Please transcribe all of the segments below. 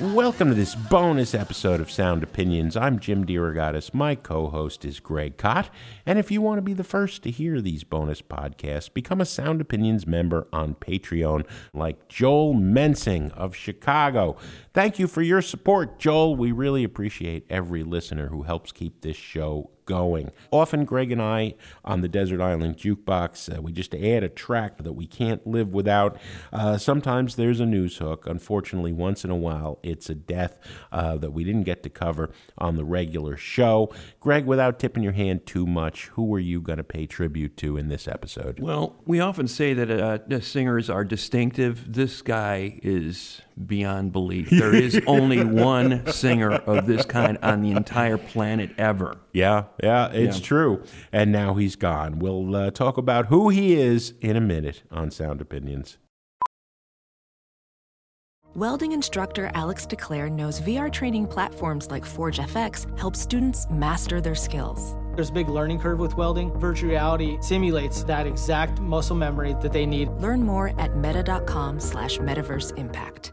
Welcome to this bonus episode of Sound Opinions. I'm Jim DeRogatis. My co host is Greg Kot. And if you want to be the first to hear these bonus podcasts, become a Sound Opinions member on Patreon, like Joel Mensing of Chicago. Thank you for your support, Joel. We really appreciate every listener who helps keep this show going. Often, Greg and I on the Desert Island Jukebox, uh, we just add a track that we can't live without. Uh, sometimes there's a news hook. Unfortunately, once in a while, it's a death uh, that we didn't get to cover on the regular show. Greg, without tipping your hand too much, who are you going to pay tribute to in this episode? Well, we often say that uh, singers are distinctive. This guy is beyond belief. There is only one singer of this kind on the entire planet ever. Yeah, yeah, it's Yeah. true. And now he's gone. We'll uh, talk about who he is in a minute on Sound Opinions. Welding instructor Alex DeClaire knows VR training platforms like Forge FX help students master their skills. There's a big learning curve with welding. Virtual reality simulates that exact muscle memory that they need. Learn more at meta.com slash metaverse impact.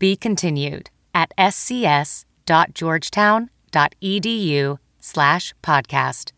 Be continued at scs.georgetown.edu slash podcast.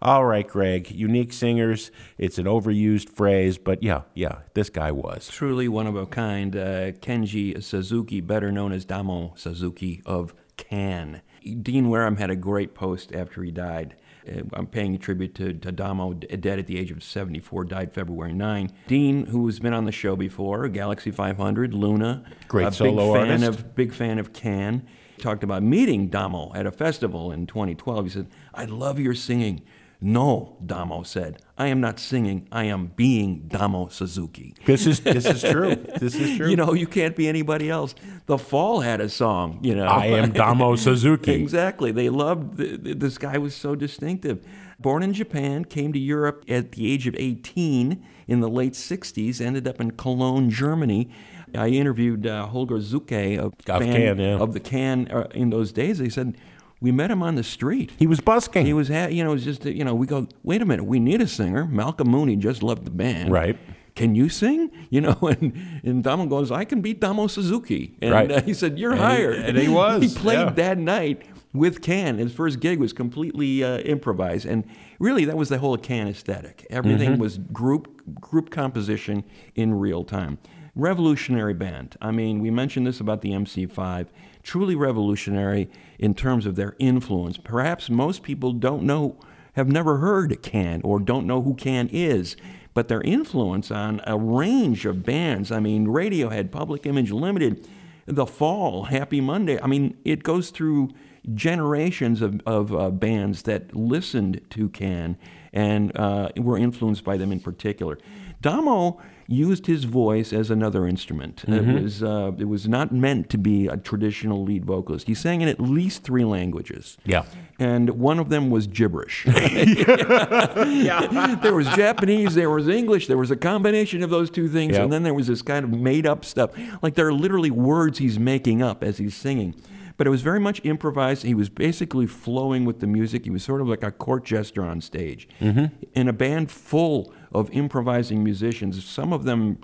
All right, Greg. Unique singers. It's an overused phrase, but yeah, yeah, this guy was. Truly one of a kind. Uh, Kenji Suzuki, better known as Damo Suzuki of Can. Dean Wareham had a great post after he died. Uh, I'm paying tribute to, to Damo, dead at the age of 74, died February 9. Dean, who's been on the show before, Galaxie 500, Luna, Great a solo big fan artist. of big fan of Can. Talked about meeting Damo at a festival in 2012. He said, "I love your singing." No, Damo said, "I am not singing. I am being Damo Suzuki." This is this is true. This is true. You know, you can't be anybody else. The Fall had a song, you know. I am Damo Suzuki. exactly. They loved th- th- this guy was so distinctive. Born in Japan, came to Europe at the age of 18 in the late 60s, ended up in Cologne, Germany. I interviewed uh, Holger Czukay of, Can, yeah. of the Can uh, in those days. They said, we met him on the street. He was busking. He was, you know, it was just, you know, we go, wait a minute, we need a singer. Malcolm Mooney just left the band. Right. Can you sing? You know, and, and Damo goes, I can beat Damo Suzuki. And Right. uh, he said, You're And he- hired. and he was, he played yeah. that night with Can. His first gig was completely uh, improvised. And really, that was the whole Can aesthetic. Everything Mm-hmm. was group, group composition in real time. Revolutionary band. I mean, we mentioned this about the MC5. Truly revolutionary in terms of their influence. Perhaps most people don't know, have never heard Can or don't know who Can is. But their influence on a range of bands, I mean, Radiohead, Public Image Limited, The Fall, Happy Monday, I mean, it goes through generations of, of uh, bands that listened to Can and uh, were influenced by them in particular. Damo used his voice as another instrument. It was uh, it was not meant to be a traditional lead vocalist. He sang in at least three languages. Yeah. And one of them was gibberish. there was Japanese, there was English, there was a combination of those two things, Yep. and then there was this kind of made up stuff. Like there are literally words he's making up as he's singing. But it was very much improvised. He was basically flowing with the music. He was sort of like a court jester on stage. Mm-hmm. In a band full of improvising musicians, some of them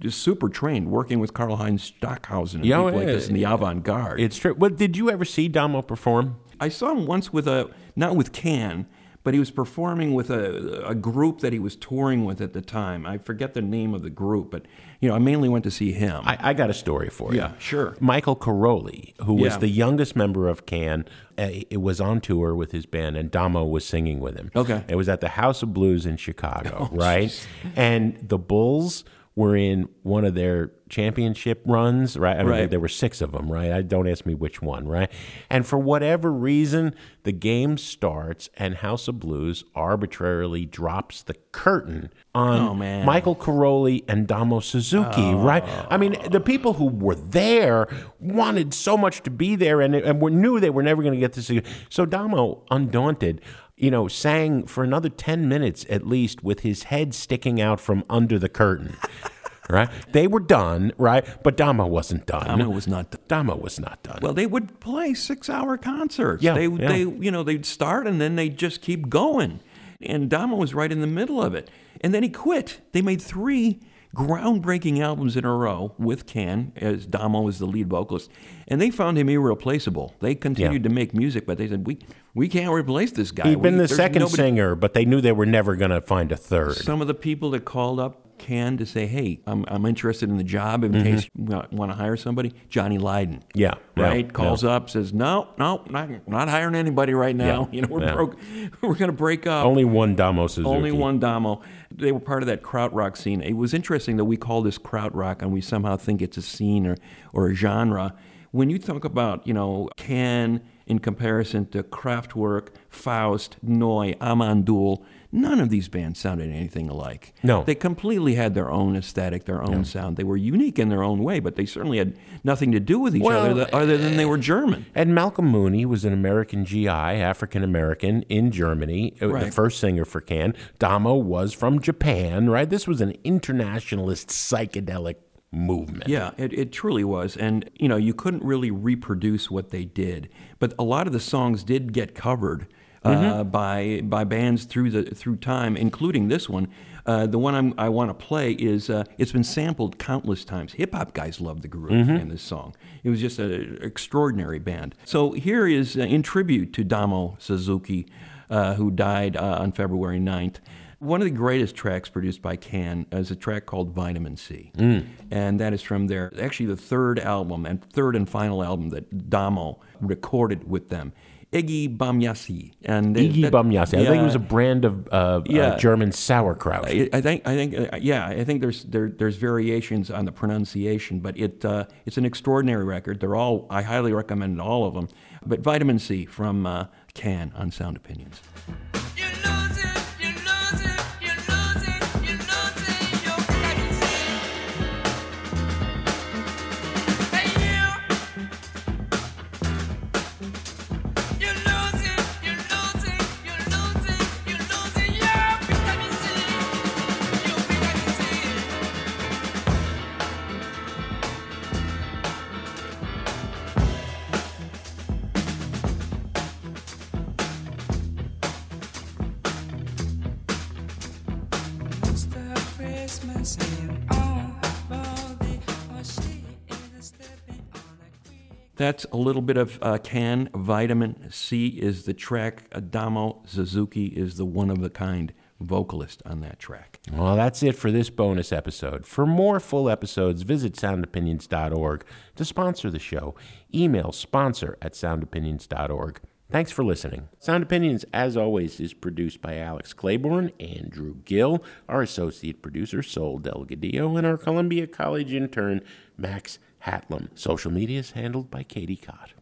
just super trained, working with Karlheinz Stockhausen and Yeah, people like this in the avant garde. It's true. Well, did you ever see Damo perform? I saw him once with a not with Can, but he was performing with a, a group that he was touring with at the time. I forget the name of the group, but you know, I mainly went to see him. I, I got a story for you. Yeah, sure. Michael Karoli, who was Yeah. the youngest member of Can, uh, it was on tour with his band, and Damo was singing with him. Okay. Oh, It was at the House of Blues in Chicago, right? And the Bulls were in one of their championship runs, right? I mean, Right. there were six of them, right? I don't ask me which one, right? And for whatever reason, the game starts, and House of Blues arbitrarily drops the curtain on Oh, man. Michael Karoli and Damo Suzuki, right? I mean, the people who were there wanted so much to be there, and, and were, knew they were never going to get to see. So Damo, undaunted, you know, sang for another ten minutes at least with his head sticking out from under the curtain. Right? They were done, right? But Damo wasn't done. Damo was not done. Damo was not done. Well, they would play six-hour concerts. Yeah, they, yeah. they, you know, they'd start and then they'd just keep going. And Damo was right in the middle of it. And then he quit. They made three groundbreaking albums in a row with Can, as Damo was the lead vocalist, and they found him irreplaceable. They continued to make music, but they said, "We, we can't replace this guy." He'd been We- the second nobody- singer, but they knew they were never going to find a third. Some of the people that called up Can to say, "Hey, I'm, I'm interested in the job in case you want to hire somebody." Johnny Lydon, Mm-hmm. Yeah, right, calls up, says, "No, no, not, not hiring anybody right now. Yeah, You know, we're yeah. broke. We're going to break up." Only one Damo Suzuki. Only one Damo. They were part of that krautrock scene. It was interesting that we call this krautrock and we somehow think it's a scene or, or a genre. When you talk about, you know, Can in comparison to Kraftwerk, Faust, Neu, Amon Düül, none of these bands sounded anything alike. No. They completely had their own aesthetic, their own sound. They were unique in their own way, but they certainly had nothing to do with each Well, other other than they were German. And Malcolm Mooney was an American GI, African American in Germany, uh, the first singer for Can. Damo was from Japan, right? This was an internationalist psychedelic movement. Yeah, it, it truly was. And, you know, you couldn't really reproduce what they did. But a lot of the songs did get covered uh, by by bands through the through time, including this one. Uh, the one I'm, I want to play is uh, it's been sampled countless times. Hip hop guys love the groove in this song. It was just an extraordinary band. So here is uh, in tribute to Damo Suzuki, uh, who died uh, on February 9th. One of the greatest tracks produced by Can is a track called Vitamin C. And that is from their, actually, the third album and third and final album that Damo recorded with them. Ege Bamyasi. And Ege that- Bamyasi. I think it was a brand of uh, Yeah. uh, German sauerkraut. I I think I think uh, yeah I think there's there, there's variations on the pronunciation, but it uh, it's an extraordinary record. They're all I highly recommend all of them. But Vitamin C from uh, Can on Sound Opinions. That's a little bit of uh, Can. Vitamin C is the track. Adamo Suzuki is the one of a kind vocalist on that track. Well, that's it for this bonus episode. For more full episodes, visit soundopinions.org to sponsor the show. Email sponsor at soundopinions.org. Thanks for listening. Sound Opinions, as always, is produced by Alex Claiborne, Andrew Gill, our associate producer, Sol Delgadillo, and our Columbia College intern, Max Hatlam. Social media is handled by Katie Cott.